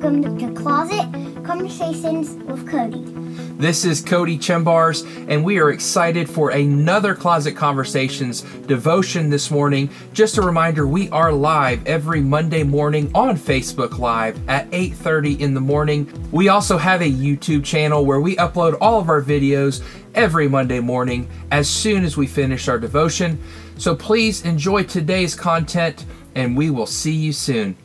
welcome to Closet Conversations with Cody. This is Cody Chembars, and we are excited for another Closet Conversations devotion this morning. Just a reminder, we are live every Monday morning on Facebook Live at 8:30 in the morning. We also have a YouTube channel where we upload all of our videos every Monday morning as soon as we finish our devotion. So please enjoy today's content, and we will see you soon.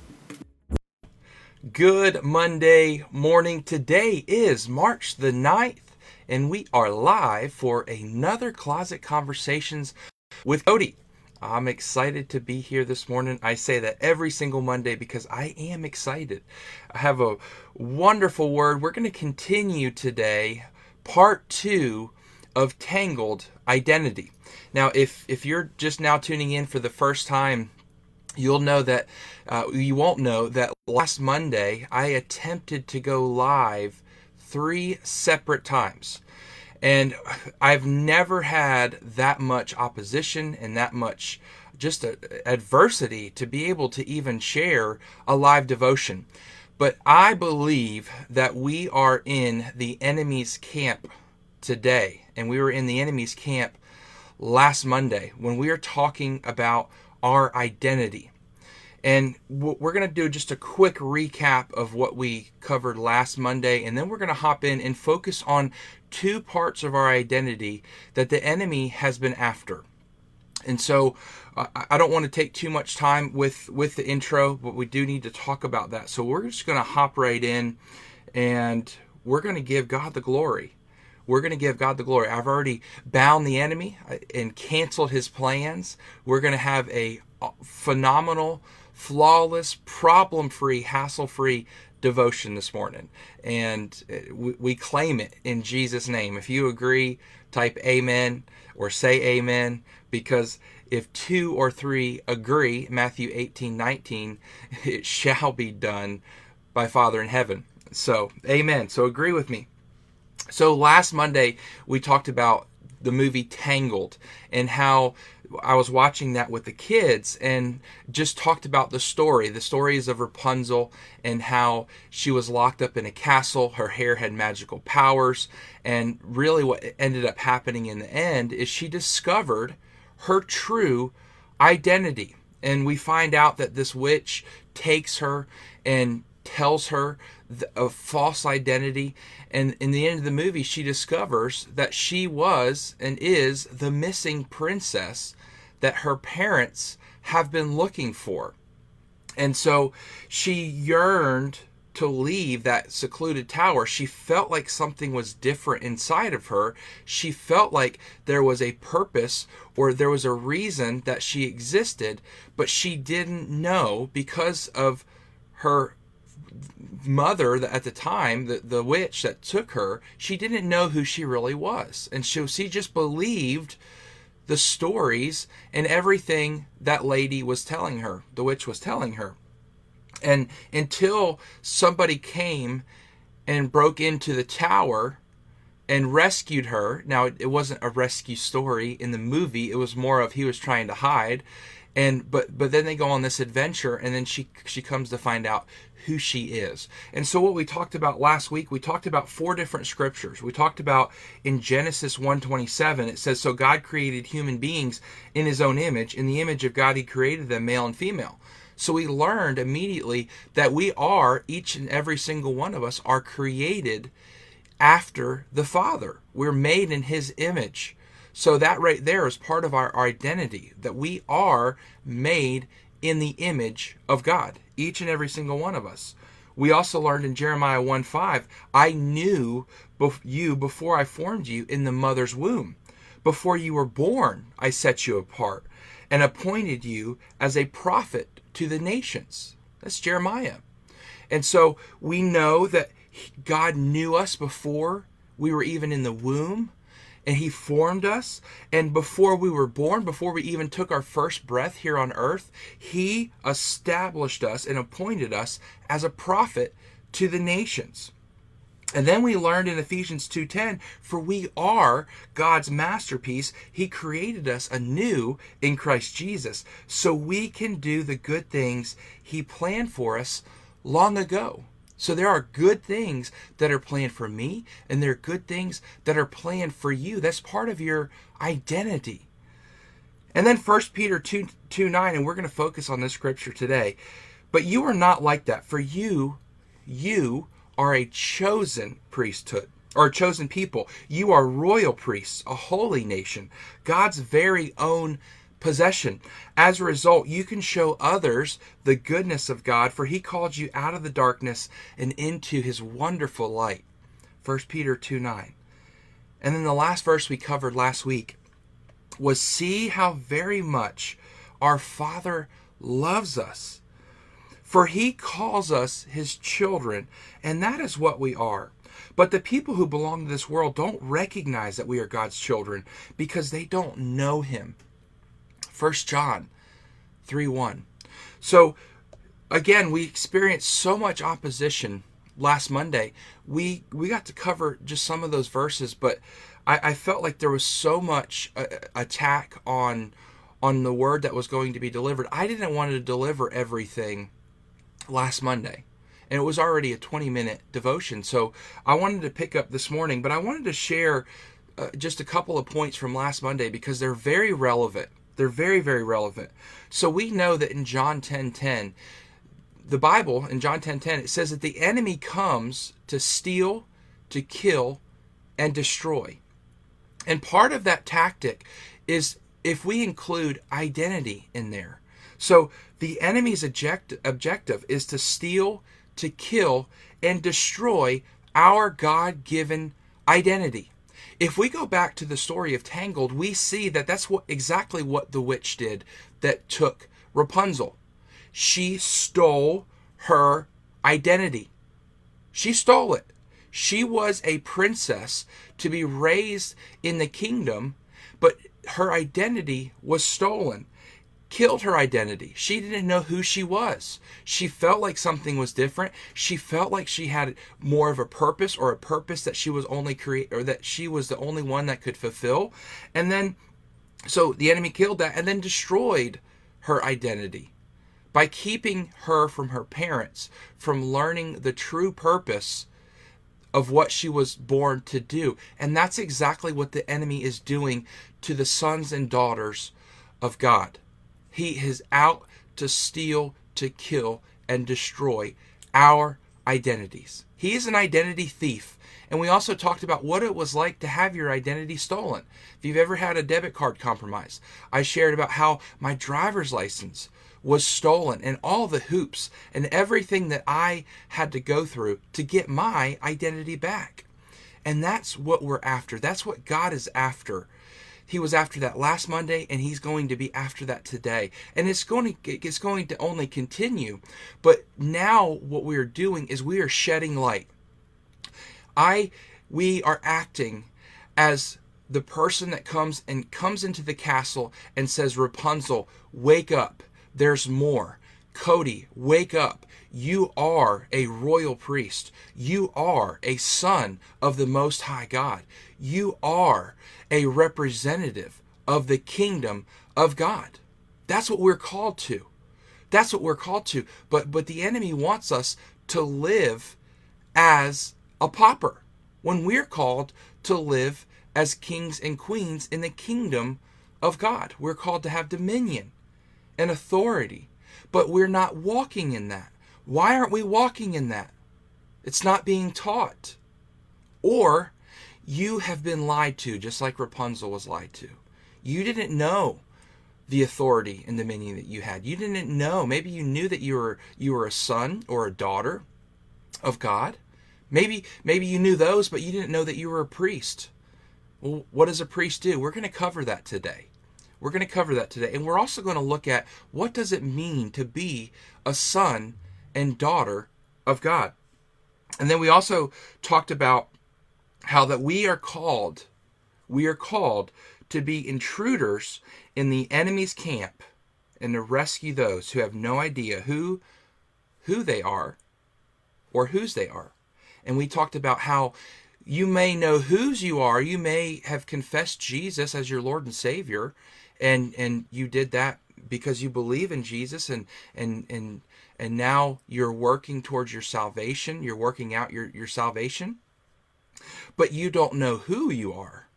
Good Monday morning. Today is March the 9th, and we are live for another Closet Conversations with Cody. I'm excited to be here this morning. I say that every single Monday because I am excited. I have a wonderful word. We're going to continue today, part two of Tangled Identity. Now, if, if you're just now tuning in for the first time, you'll know that uh, you won't know that last Monday I attempted to go live three separate times. And I've never had that much opposition and that much just a, adversity to be able to even share a live devotion. But I believe that we are in the enemy's camp today. And we were in the enemy's camp last Monday when we are talking about our identity. And we're going to do just a quick recap of what we covered last Monday, and then we're going to hop in and focus on two parts of our identity that the enemy has been after. And so uh, I don't want to take too much time with, with the intro, but we do need to talk about that. So we're just going to hop right in and we're going to give God the glory we're going to give God the glory. I've already bound the enemy uh, and canceled his plans. We're going to have a uh, phenomenal, flawless, problem free, hassle free devotion this morning. And uh, we claim it in Jesus' name. If you agree, type amen or say amen because if two or three agree, Matthew 18 19, it shall be done by Father in heaven. So, amen. So, agree with me. So last Monday we talked about the movie Tangled and how I was watching that with the kids and just talked about the story. The stories of Rapunzel and how she was locked up in a castle. Her hair had magical powers. And really, what ended up happening in the end is she discovered her true identity. And we find out that this witch takes her and tells her a false identity. And in the end of the movie, she discovers that she was and is the missing princess that her parents have been looking for. And so she yearned to leave that secluded tower. She felt like something was different inside of her. She felt like there was a purpose or there was a reason that she existed, but she didn't know because of her mother at the time, the, the witch that took her, she didn't know who she really was. And so she just believed the stories and everything that lady was telling her, the witch was telling her. And until somebody came and broke into the tower and rescued her. Now, it wasn't a rescue story in the movie, it was more of he was trying to hide and but but then they go on this adventure and then she she comes to find out who she is. And so what we talked about last week, we talked about four different scriptures. We talked about in Genesis 1:27 it says so God created human beings in his own image, in the image of God he created them male and female. So we learned immediately that we are each and every single one of us are created after the Father. We're made in his image. So that right there is part of our identity that we are made in the image of God, each and every single one of us. We also learned in Jeremiah 1 5, I knew you before I formed you in the mother's womb. Before you were born, I set you apart and appointed you as a prophet to the nations. That's Jeremiah. And so we know that God knew us before we were even in the womb and he formed us. And before we were born before we even took our first breath here on earth he established us and appointed us as a prophet to the nations. And then we learned in Ephesians 2:10 for we are God's masterpiece. He created us anew in Christ Jesus so we can do the good things he planned for us long ago So there are good things that are planned for me, and there are good things that are planned for you. That's part of your identity. And then 1 Peter 2, 2 9, and we're going to focus on this scripture today. But you are not like that. For you, you are a chosen priesthood or a chosen people. You are royal priests, a holy nation, God's very own possession. As a result, you can show others the goodness of God, for he called you out of the darkness and into his wonderful light. 1 Peter 2 9. And then the last verse we covered last week was see how very much our Father loves us. For he calls us his children, and that is what we are. But the people who belong to this world don't recognize that we are God's children because they don't know him. 1 John 3 1. So, again, we experienced so much opposition last Monday. We we got to cover just some of those verses, but I, I felt like there was so much uh, attack on on the word that was going to be delivered. I didn't want to deliver everything last Monday. And it was already a 20 minute devotion. So I wanted to pick up this morning, but I wanted to share uh, just a couple of points from last Monday because they're very relevant they're very, very relevant. So we know that in John 10 10, the Bible, in John 10 10, it says that the enemy comes to steal, to kill, and destroy. And part of that tactic is if we include identity in there. So the enemy's object, objective is to steal, to kill, and destroy our God given identity. If we go back to the story of Tangled, we see that that's what exactly what the witch did that took Rapunzel. She stole her identity. She stole it. She was a princess to be raised in the kingdom, but her identity was stolen killed her identity. She didn't know who she was. She felt like something was different. She felt like she had more of a purpose or a purpose that she was only create or that she was the only one that could fulfill. And then so the enemy killed that and then destroyed her identity by keeping her from her parents, from learning the true purpose of what she was born to do. And that's exactly what the enemy is doing to the sons and daughters of God. He is out to steal, to kill, and destroy our identities. He is an identity thief. And we also talked about what it was like to have your identity stolen. If you've ever had a debit card compromise, I shared about how my driver's license was stolen and all the hoops and everything that I had to go through to get my identity back. And that's what we're after. That's what God is after he was after that last Monday, and he's going to be after that today. And it's going to it's going to only continue. But now what we are doing is we are shedding light. I we are acting as the person that comes and comes into the castle and says, Rapunzel, wake up. There's more. Cody, wake up. You are a royal priest. You are a son of the Most High God. You are a representative of the kingdom of God. That's what we're called to. That's what we're called to. But but the enemy wants us to live as a pauper when we're called to live as kings and queens in the kingdom of God. We're called to have dominion and authority, but we're not walking in that. Why aren't we walking in that? It's not being taught. Or you have been lied to, just like Rapunzel was lied to. You didn't know the authority and dominion that you had. You didn't know. Maybe you knew that you were you were a son or a daughter of God. Maybe maybe you knew those, but you didn't know that you were a priest. Well, what does a priest do? We're going to cover that today. We're going to cover that today. And we're also going to look at what does it mean to be a son and daughter of God. And then we also talked about how that we are called we are called to be intruders in the enemy's camp and to rescue those who have no idea who who they are or whose they are. And we talked about how you may know whose you are. You may have confessed Jesus as your Lord and Savior and and you did that because you believe in Jesus and and and and now you're working towards your salvation, you're working out your, your salvation, but you don't know who you are.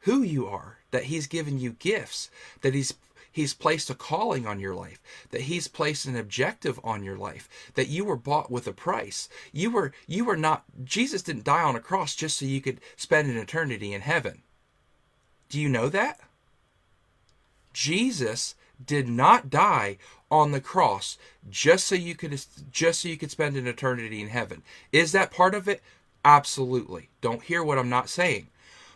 Who you are, that He's given you gifts, that He's He's placed a calling on your life, that He's placed an objective on your life, that you were bought with a price. You were you were not Jesus didn't die on a cross just so you could spend an eternity in heaven. Do you know that? Jesus did not die on the cross just so you could just so you could spend an eternity in heaven. Is that part of it? Absolutely. Don't hear what I'm not saying.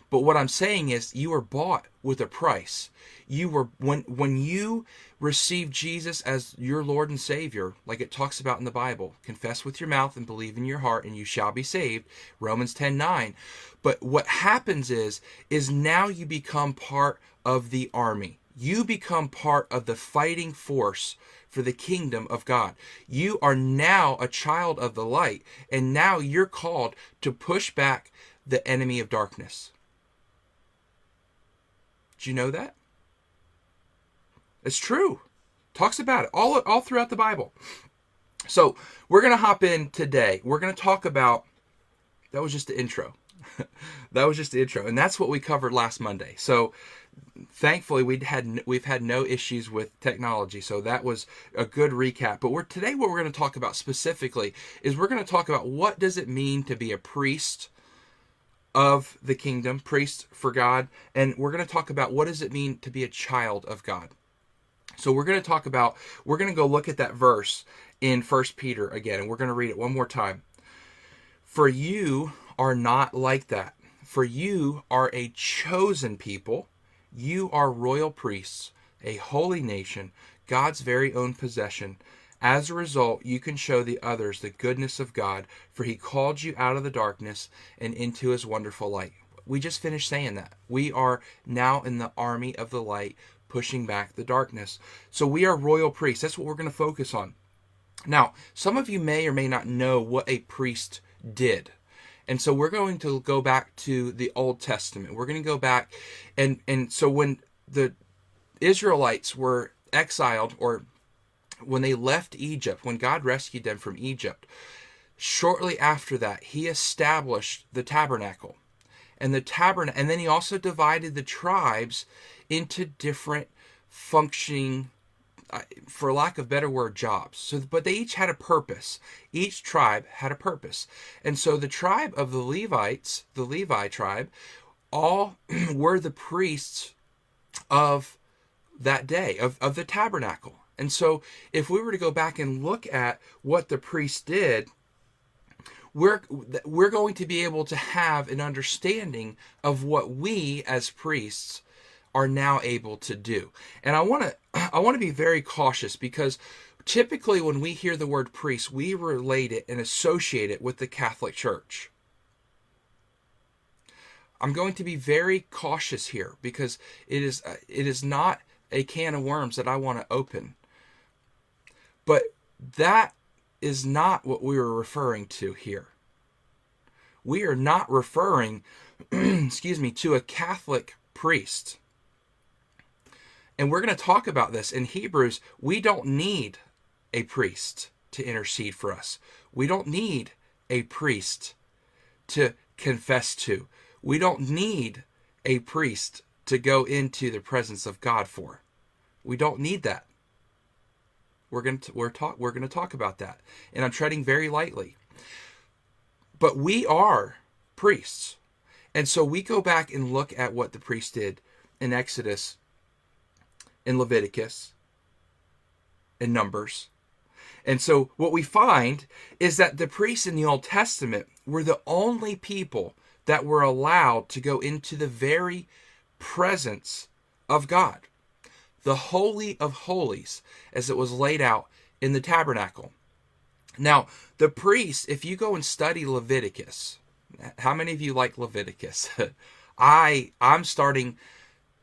But what I'm saying is you were bought with a price. You were when when you receive Jesus as your Lord and Savior, like it talks about in the Bible, confess with your mouth and believe in your heart and you shall be saved. Romans 10:9. But what happens is is now you become part of the army. You become part of the fighting force for the kingdom of God. You are now a child of the light, and now you're called to push back the enemy of darkness. Do you know that? It's true. Talks about it all, all throughout the Bible. So we're going to hop in today. We're going to talk about that was just the intro. that was just the intro, and that's what we covered last Monday. So thankfully we'd had we've had no issues with technology so that was a good recap. But we're today what we're going to talk about specifically is we're going to talk about what does it mean to be a priest of the kingdom priest for god and we're going to talk about what does it mean to be a child of god. So we're going to talk about we're going to go look at that verse in first peter again and we're going to read it one more time. For you are not like that. For you are a chosen people you are royal priests, a holy nation, God's very own possession. As a result, you can show the others the goodness of God, for He called you out of the darkness and into His wonderful light. We just finished saying that. We are now in the army of the light, pushing back the darkness. So we are royal priests. That's what we're going to focus on. Now, some of you may or may not know what a priest did. And so we're going to go back to the Old Testament. We're going to go back and and so when the Israelites were exiled or when they left Egypt, when God rescued them from Egypt, shortly after that, he established the tabernacle. And the tabernacle and then he also divided the tribes into different functioning for lack of better word, jobs. So, but they each had a purpose. Each tribe had a purpose, and so the tribe of the Levites, the Levi tribe, all were the priests of that day of, of the tabernacle. And so, if we were to go back and look at what the priests did, we're we're going to be able to have an understanding of what we as priests are now able to do. And I want to I want to be very cautious because typically when we hear the word priest, we relate it and associate it with the Catholic Church. I'm going to be very cautious here because it is uh, it is not a can of worms that I want to open. But that is not what we were referring to here. We are not referring excuse me to a Catholic priest. And we're going to talk about this in Hebrews. We don't need a priest to intercede for us. We don't need a priest to confess to. We don't need a priest to go into the presence of God for. We don't need that. We're going to we're talk we're going to talk about that. And I'm treading very lightly. But we are priests. And so we go back and look at what the priest did in Exodus in Leviticus, in Numbers. And so what we find is that the priests in the Old Testament were the only people that were allowed to go into the very presence of God, the Holy of Holies, as it was laid out in the tabernacle. Now, the priests, if you go and study Leviticus, how many of you like Leviticus? I I'm starting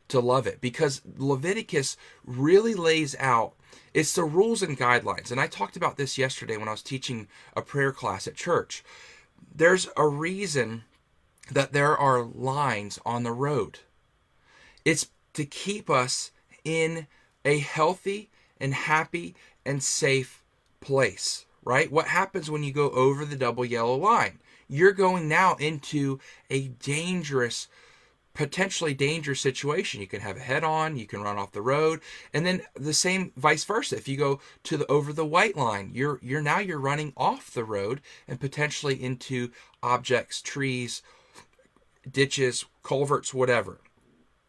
to love it because Leviticus really lays out it's the rules and guidelines. And I talked about this yesterday when I was teaching a prayer class at church. There's a reason that there are lines on the road. It's to keep us in a healthy and happy and safe place, right? What happens when you go over the double yellow line? You're going now into a dangerous potentially dangerous situation. You can have a head on, you can run off the road, and then the same vice versa. If you go to the over the white line, you're you're now you're running off the road and potentially into objects, trees, ditches, culverts, whatever.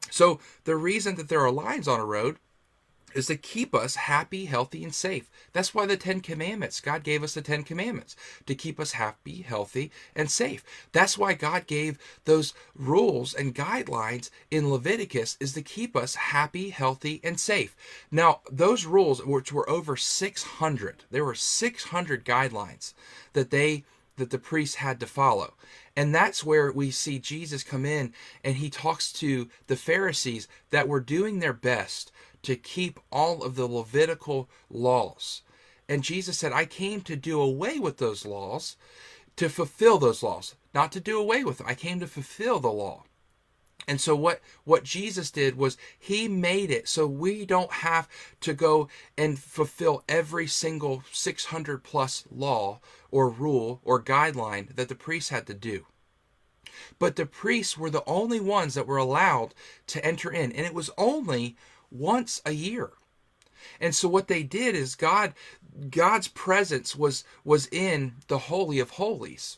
So the reason that there are lines on a road is to keep us happy, healthy, and safe. That's why the Ten Commandments, God gave us the Ten Commandments to keep us happy, healthy, and safe. That's why God gave those rules and guidelines in Leviticus is to keep us happy, healthy, and safe. Now, those rules, which were over 600, there were 600 guidelines that they that the priests had to follow. And that's where we see Jesus come in and he talks to the Pharisees that were doing their best to keep all of the Levitical laws. And Jesus said, I came to do away with those laws, to fulfill those laws, not to do away with them. I came to fulfill the law. And so what what Jesus did was he made it so we don't have to go and fulfill every single 600 plus law or rule or guideline that the priests had to do. But the priests were the only ones that were allowed to enter in and it was only once a year. And so what they did is God God's presence was was in the holy of holies.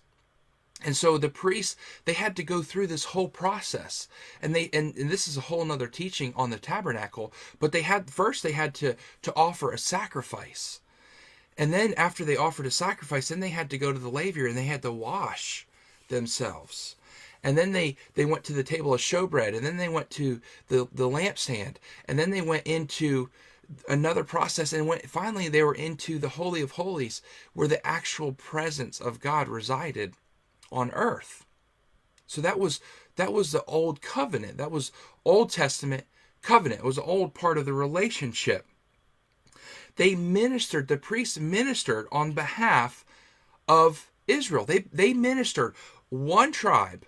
And so the priests they had to go through this whole process. And they and, and this is a whole nother teaching on the tabernacle, but they had first they had to to offer a sacrifice. And then after they offered a sacrifice, then they had to go to the laver and they had to wash themselves and then they they went to the table of showbread and then they went to the the lampstand and then they went into another process and went finally they were into the holy of holies where the actual presence of God resided on earth. So that was that was the old covenant. That was old testament covenant. It was an old part of the relationship. They ministered the priests ministered on behalf of Israel. They they ministered one tribe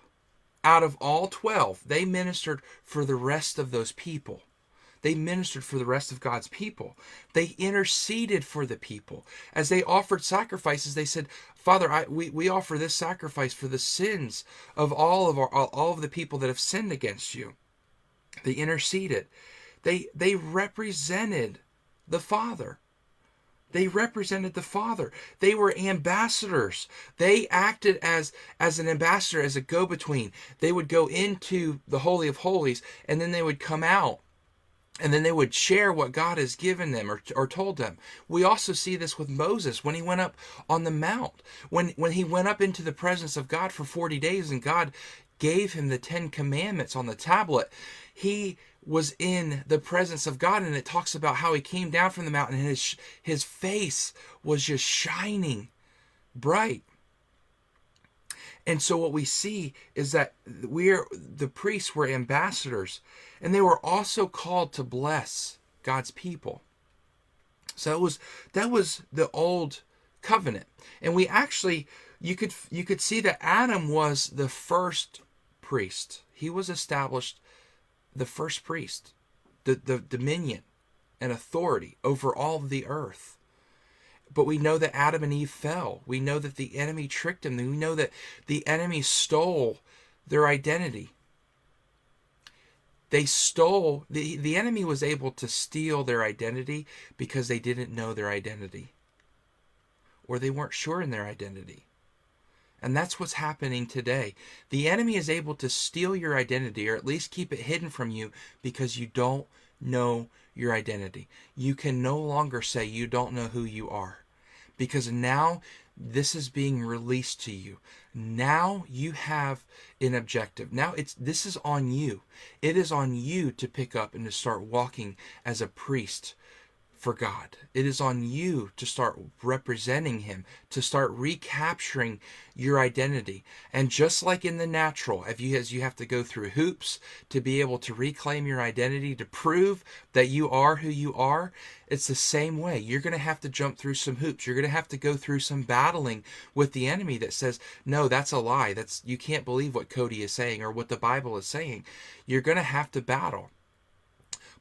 out of all 12, they ministered for the rest of those people. They ministered for the rest of God's people. They interceded for the people. As they offered sacrifices, they said, Father, I, we, we offer this sacrifice for the sins of all of our all of the people that have sinned against you. They interceded. They they represented the Father. They represented the Father. They were ambassadors. They acted as as an ambassador, as a go-between. They would go into the Holy of Holies and then they would come out and then they would share what God has given them or, or told them. We also see this with Moses when he went up on the mount. When when he went up into the presence of God for 40 days and God gave him the 10 commandments on the tablet, he was in the presence of God and it talks about how he came down from the mountain and his his face was just shining bright. And so what we see is that we're the priests were ambassadors and they were also called to bless God's people. So it was that was the old covenant. And we actually you could you could see that Adam was the first priest. He was established the first priest, the, the dominion and authority over all the earth. But we know that Adam and Eve fell. We know that the enemy tricked them. We know that the enemy stole their identity. They stole, the, the enemy was able to steal their identity because they didn't know their identity or they weren't sure in their identity. And that's what's happening today. The enemy is able to steal your identity or at least keep it hidden from you because you don't know your identity. You can no longer say you don't know who you are because now this is being released to you. Now you have an objective. Now it's this is on you. It is on you to pick up and to start walking as a priest for God. It is on you to start representing Him, to start recapturing your identity. And just like in the natural, if you as you have to go through hoops to be able to reclaim your identity, to prove that you are who you are, it's the same way. You're going to have to jump through some hoops. You're going to have to go through some battling with the enemy that says, "No, that's a lie. That's you can't believe what Cody is saying or what the Bible is saying." You're going to have to battle.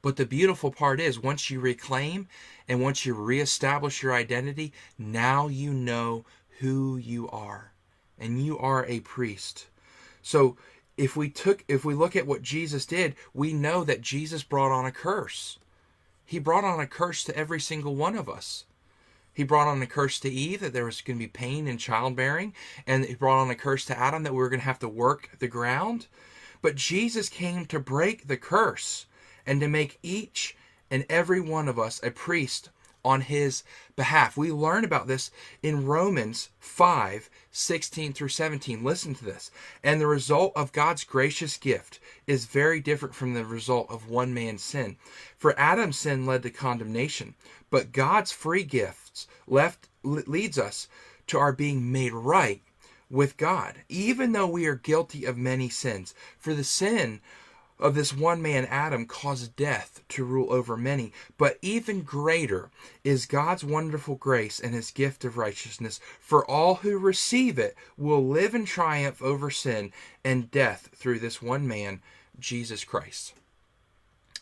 But the beautiful part is once you reclaim and once you reestablish your identity, now you know who you are. And you are a priest. So if we took if we look at what Jesus did, we know that Jesus brought on a curse. He brought on a curse to every single one of us. He brought on a curse to Eve that there was going to be pain in childbearing, and he brought on a curse to Adam that we were going to have to work the ground. But Jesus came to break the curse and to make each and every one of us a priest on his behalf. We learn about this in Romans 5 16 through 17. Listen to this. And the result of God's gracious gift is very different from the result of one man's sin. For Adam's sin led to condemnation, but God's free gifts left leads us to our being made right with God, even though we are guilty of many sins. For the sin of this one man, Adam, caused death to rule over many. But even greater is God's wonderful grace and his gift of righteousness. For all who receive it will live in triumph over sin and death through this one man, Jesus Christ.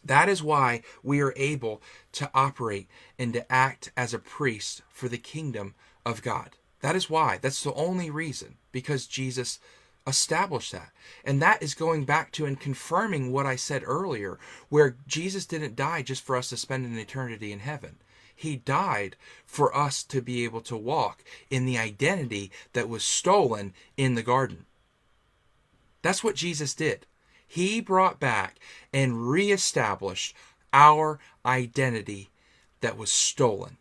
That is why we are able to operate and to act as a priest for the kingdom of God. That is why. That's the only reason. Because Jesus establish that. And that is going back to and confirming what I said earlier, where Jesus didn't die just for us to spend an eternity in heaven. He died for us to be able to walk in the identity that was stolen in the garden. That's what Jesus did. He brought back and reestablished our identity that was stolen.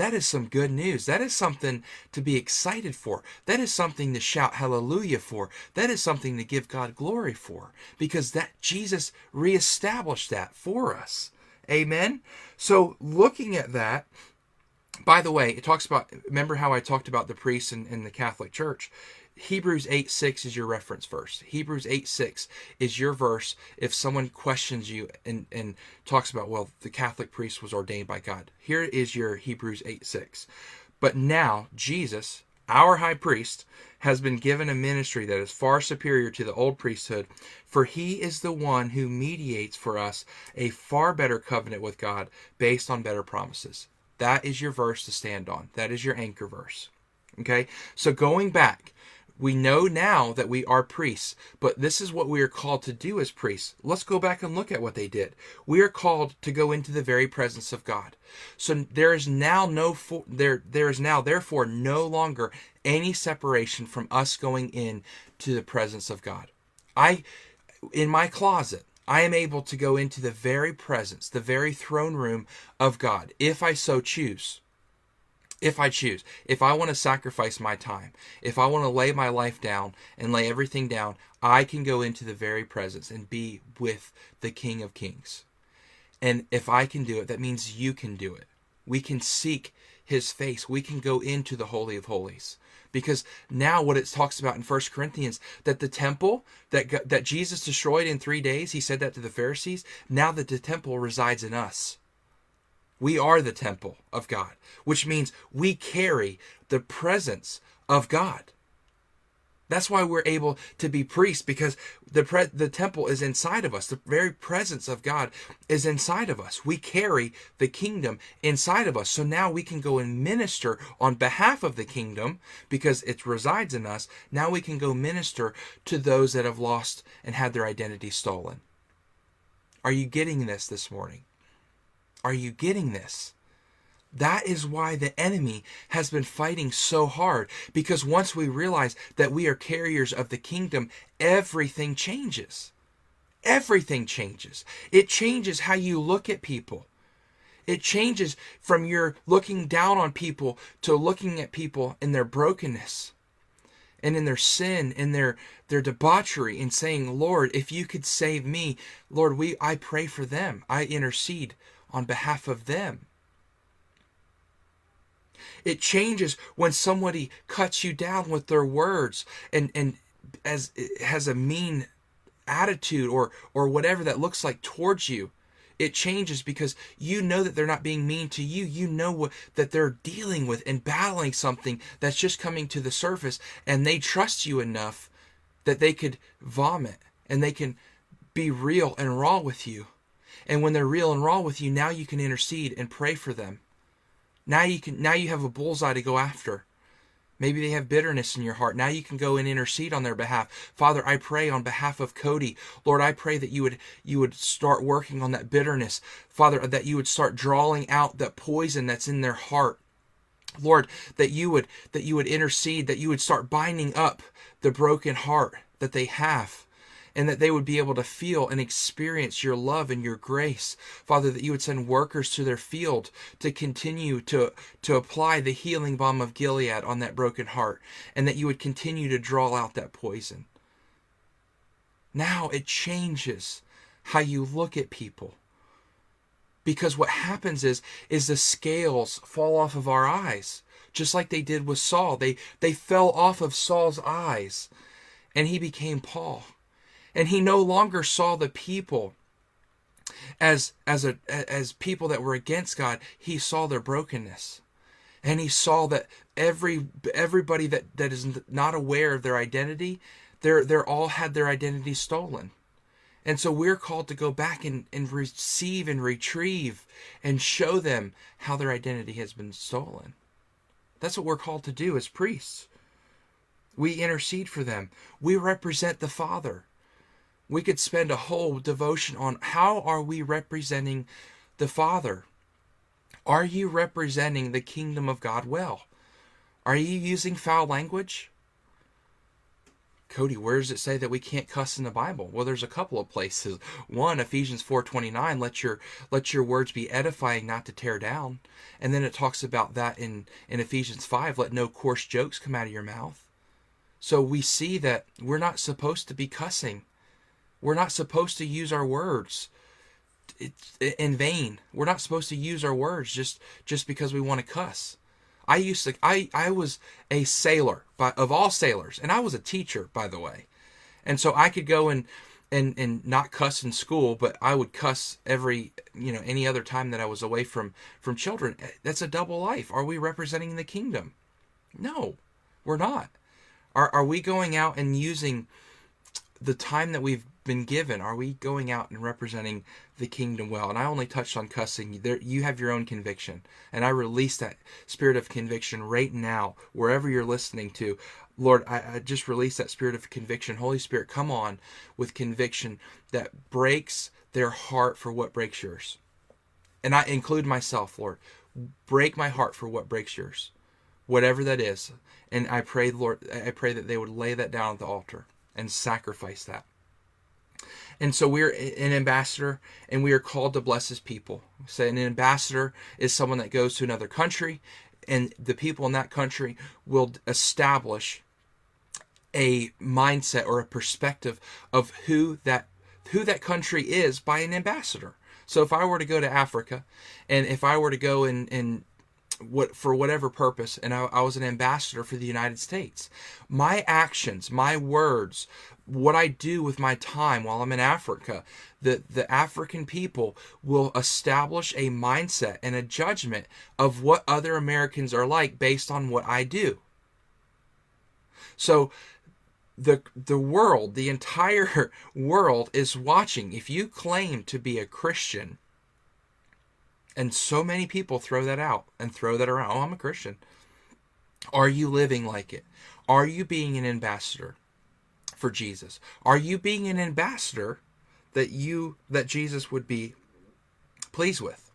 That is some good news. That is something to be excited for. That is something to shout hallelujah for. That is something to give God glory for because that Jesus reestablished that for us. Amen. So looking at that, by the way, it talks about remember how I talked about the priests in the Catholic Church. Hebrews 8 6 is your reference verse. Hebrews 8 6 is your verse if someone questions you and, and talks about, well, the Catholic priest was ordained by God. Here is your Hebrews 8 6. But now, Jesus, our high priest, has been given a ministry that is far superior to the old priesthood, for he is the one who mediates for us a far better covenant with God based on better promises. That is your verse to stand on. That is your anchor verse. Okay? So going back, we know now that we are priests, but this is what we are called to do as priests. Let's go back and look at what they did. We are called to go into the very presence of God. So there is now no there there is now therefore no longer any separation from us going in to the presence of God. I in my closet I am able to go into the very presence, the very throne room of God, if I so choose if I choose, if I want to sacrifice my time, if I want to lay my life down and lay everything down, I can go into the very presence and be with the King of Kings. And if I can do it, that means you can do it. We can seek his face. We can go into the Holy of Holies. Because now what it talks about in First Corinthians, that the temple that, that Jesus destroyed in three days, he said that to the Pharisees, now that the temple resides in us. We are the temple of God, which means we carry the presence of God. That's why we're able to be priests because the pre- the temple is inside of us. The very presence of God is inside of us. We carry the kingdom inside of us. So now we can go and minister on behalf of the kingdom because it resides in us. Now we can go minister to those that have lost and had their identity stolen. Are you getting this this morning? Are you getting this? That is why the enemy has been fighting so hard. Because once we realize that we are carriers of the kingdom, everything changes. Everything changes. It changes how you look at people. It changes from your looking down on people to looking at people in their brokenness and in their sin and their their debauchery and saying, "Lord, if you could save me, Lord, we I pray for them. I intercede on behalf of them. It changes when somebody cuts you down with their words and, and as has a mean attitude or or whatever that looks like towards you. It changes because you know that they're not being mean to you. You know what, that they're dealing with and battling something that's just coming to the surface, and they trust you enough that they could vomit and they can be real and raw with you And when they're real and raw with you, now you can intercede and pray for them. Now you can now you have a bullseye to go after. Maybe they have bitterness in your heart. Now you can go and intercede on their behalf. Father, I pray on behalf of Cody. Lord, I pray that you would you would start working on that bitterness. Father, that you would start drawing out that poison that's in their heart. Lord, that you would that you would intercede, that you would start binding up the broken heart that they have and that they would be able to feel and experience your love and your grace. Father, that you would send workers to their field to continue to, to apply the healing balm of Gilead on that broken heart, and that you would continue to draw out that poison. Now it changes how you look at people. Because what happens is is the scales fall off of our eyes, just like they did with Saul. They they fell off of Saul's eyes and he became Paul and he no longer saw the people as as a as people that were against God. He saw their brokenness. And he saw that every everybody that that is not aware of their identity they're they're all had their identity stolen. And so we're called to go back and, and receive and retrieve and show them how their identity has been stolen. That's what we're called to do as priests. We intercede for them. We represent the father we could spend a whole devotion on how are we representing the Father? Are you representing the kingdom of God well? Are you using foul language? Cody, where does it say that we can't cuss in the Bible? Well, there's a couple of places. One, Ephesians 4:29, let your let your words be edifying, not to tear down. And then it talks about that in in Ephesians 5, let no coarse jokes come out of your mouth. So we see that we're not supposed to be cussing. We're not supposed to use our words in vain. We're not supposed to use our words just just because we want to cuss. I used to I I was a sailor by of all sailors and I was a teacher by the way. And so I could go and and and not cuss in school, but I would cuss every you know any other time that I was away from from children. Eh, that's a double life. Are we representing the kingdom? No, we're not. Are are we going out and using the time that we've been given? Are we going out and representing the kingdom well? And i only touched on cussing. There you have your own conviction. And i release that spirit of conviction right now wherever you're listening to. Lord I, I just release that spirit of conviction. Holy spirit come on with conviction that breaks their heart for what breaks yours. And i include myself lord. Break my heart for what breaks yours whatever that is. And i pray lord i pray that they would lay that down at the altar and sacrifice that and so we're an ambassador and we are called to bless his people. So an ambassador is someone that goes to another country and the people in that country will establish a mindset or a perspective of who that who that country is by an ambassador. So if I were to go to Africa and if I were to go and, and what for whatever purpose and I, I, was an ambassador for the united states my actions my words what I do with my time while I'm in Africa, the, the African people will establish a mindset and a judgment of what other Americans are like based on what I do. So the the world, the entire world is watching. If you claim to be a Christian, and so many people throw that out and throw that around, oh, I'm a Christian. Are you living like it? Are you being an ambassador? for Jesus? Are you being an ambassador that you that Jesus would be pleased with?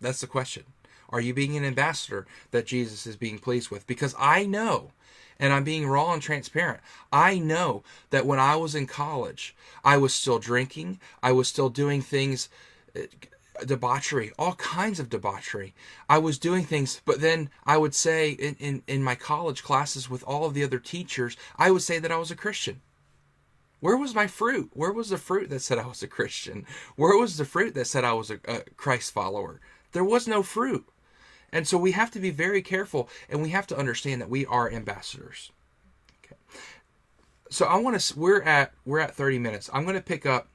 That's the question. Are you being an ambassador that Jesus is being pleased with? Because I know, and I'm being raw and transparent, I know that when I was in college, I was still drinking, I was still doing things debauchery, all kinds of debauchery. I was doing things, but then I would say in, in, in my college classes with all of the other teachers, I would say that I was a Christian. Where was my fruit? Where was the fruit that said I was a Christian? Where was the fruit that said I was a, a Christ follower? There was no fruit. And so we have to be very careful and we have to understand that we are ambassadors. Okay. So I want to we're at we're at 30 minutes. I'm going to pick up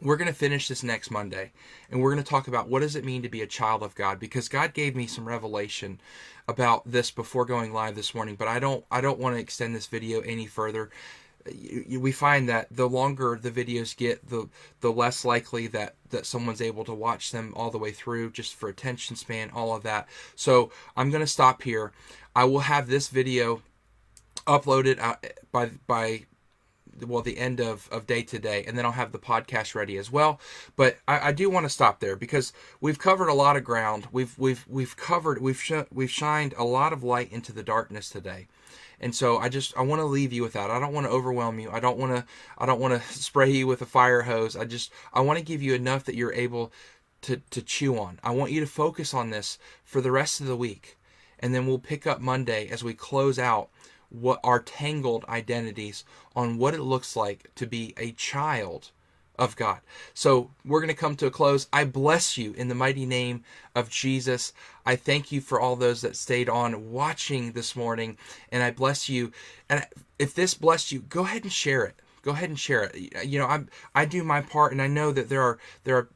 we're going to finish this next Monday and we're going to talk about what does it mean to be a child of God because God gave me some revelation about this before going live this morning but I don't I don't want to extend this video any further we find that the longer the videos get, the the less likely that that someone's able to watch them all the way through, just for attention span, all of that. So I'm going to stop here. I will have this video uploaded uh, by by well the end of, of day today and then i'll have the podcast ready as well but i, I do want to stop there because we've covered a lot of ground we've we've we've covered we've sh- we've shined a lot of light into the darkness today and so I just I want to leave you with that. I don't want to overwhelm you. I don't want to I don't want to spray you with a fire hose. I just I want to give you enough that you're able to to chew on. I want you to focus on this for the rest of the week. And then we'll pick up Monday as we close out what our tangled identities on what it looks like to be a child of God. So we're going to come to a close. I bless you in the mighty name of Jesus. I thank you for all those that stayed on watching this morning, and I bless you. And if this blessed you, go ahead and share it. Go ahead and share it. Uh, you know, I I do my part, and I know that there are there are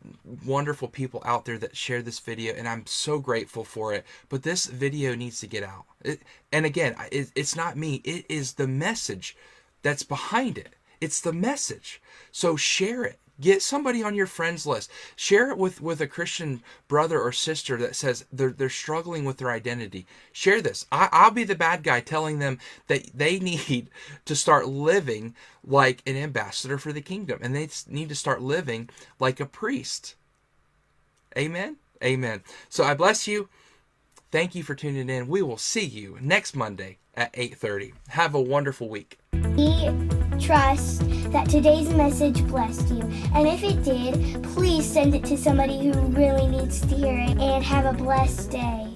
wonderful people out there that share this video, and I'm so grateful for it. But this video needs to get out. It, and again, it, it's not me. It is the message that's behind it it's the message. So share it. Get somebody on your friends list. Share it with, with a Christian brother or sister that says they're, they're struggling with their identity. Share this. I, I'll be the bad guy telling them that they need to start living like an ambassador for the kingdom and they need to start living like a priest. Amen. Amen. So I bless you. Thank you for tuning in. We will see you next Monday at 8:30. Have a wonderful week. We trust that today's message blessed you. And if it did, please send it to somebody who really needs to hear it and have a blessed day.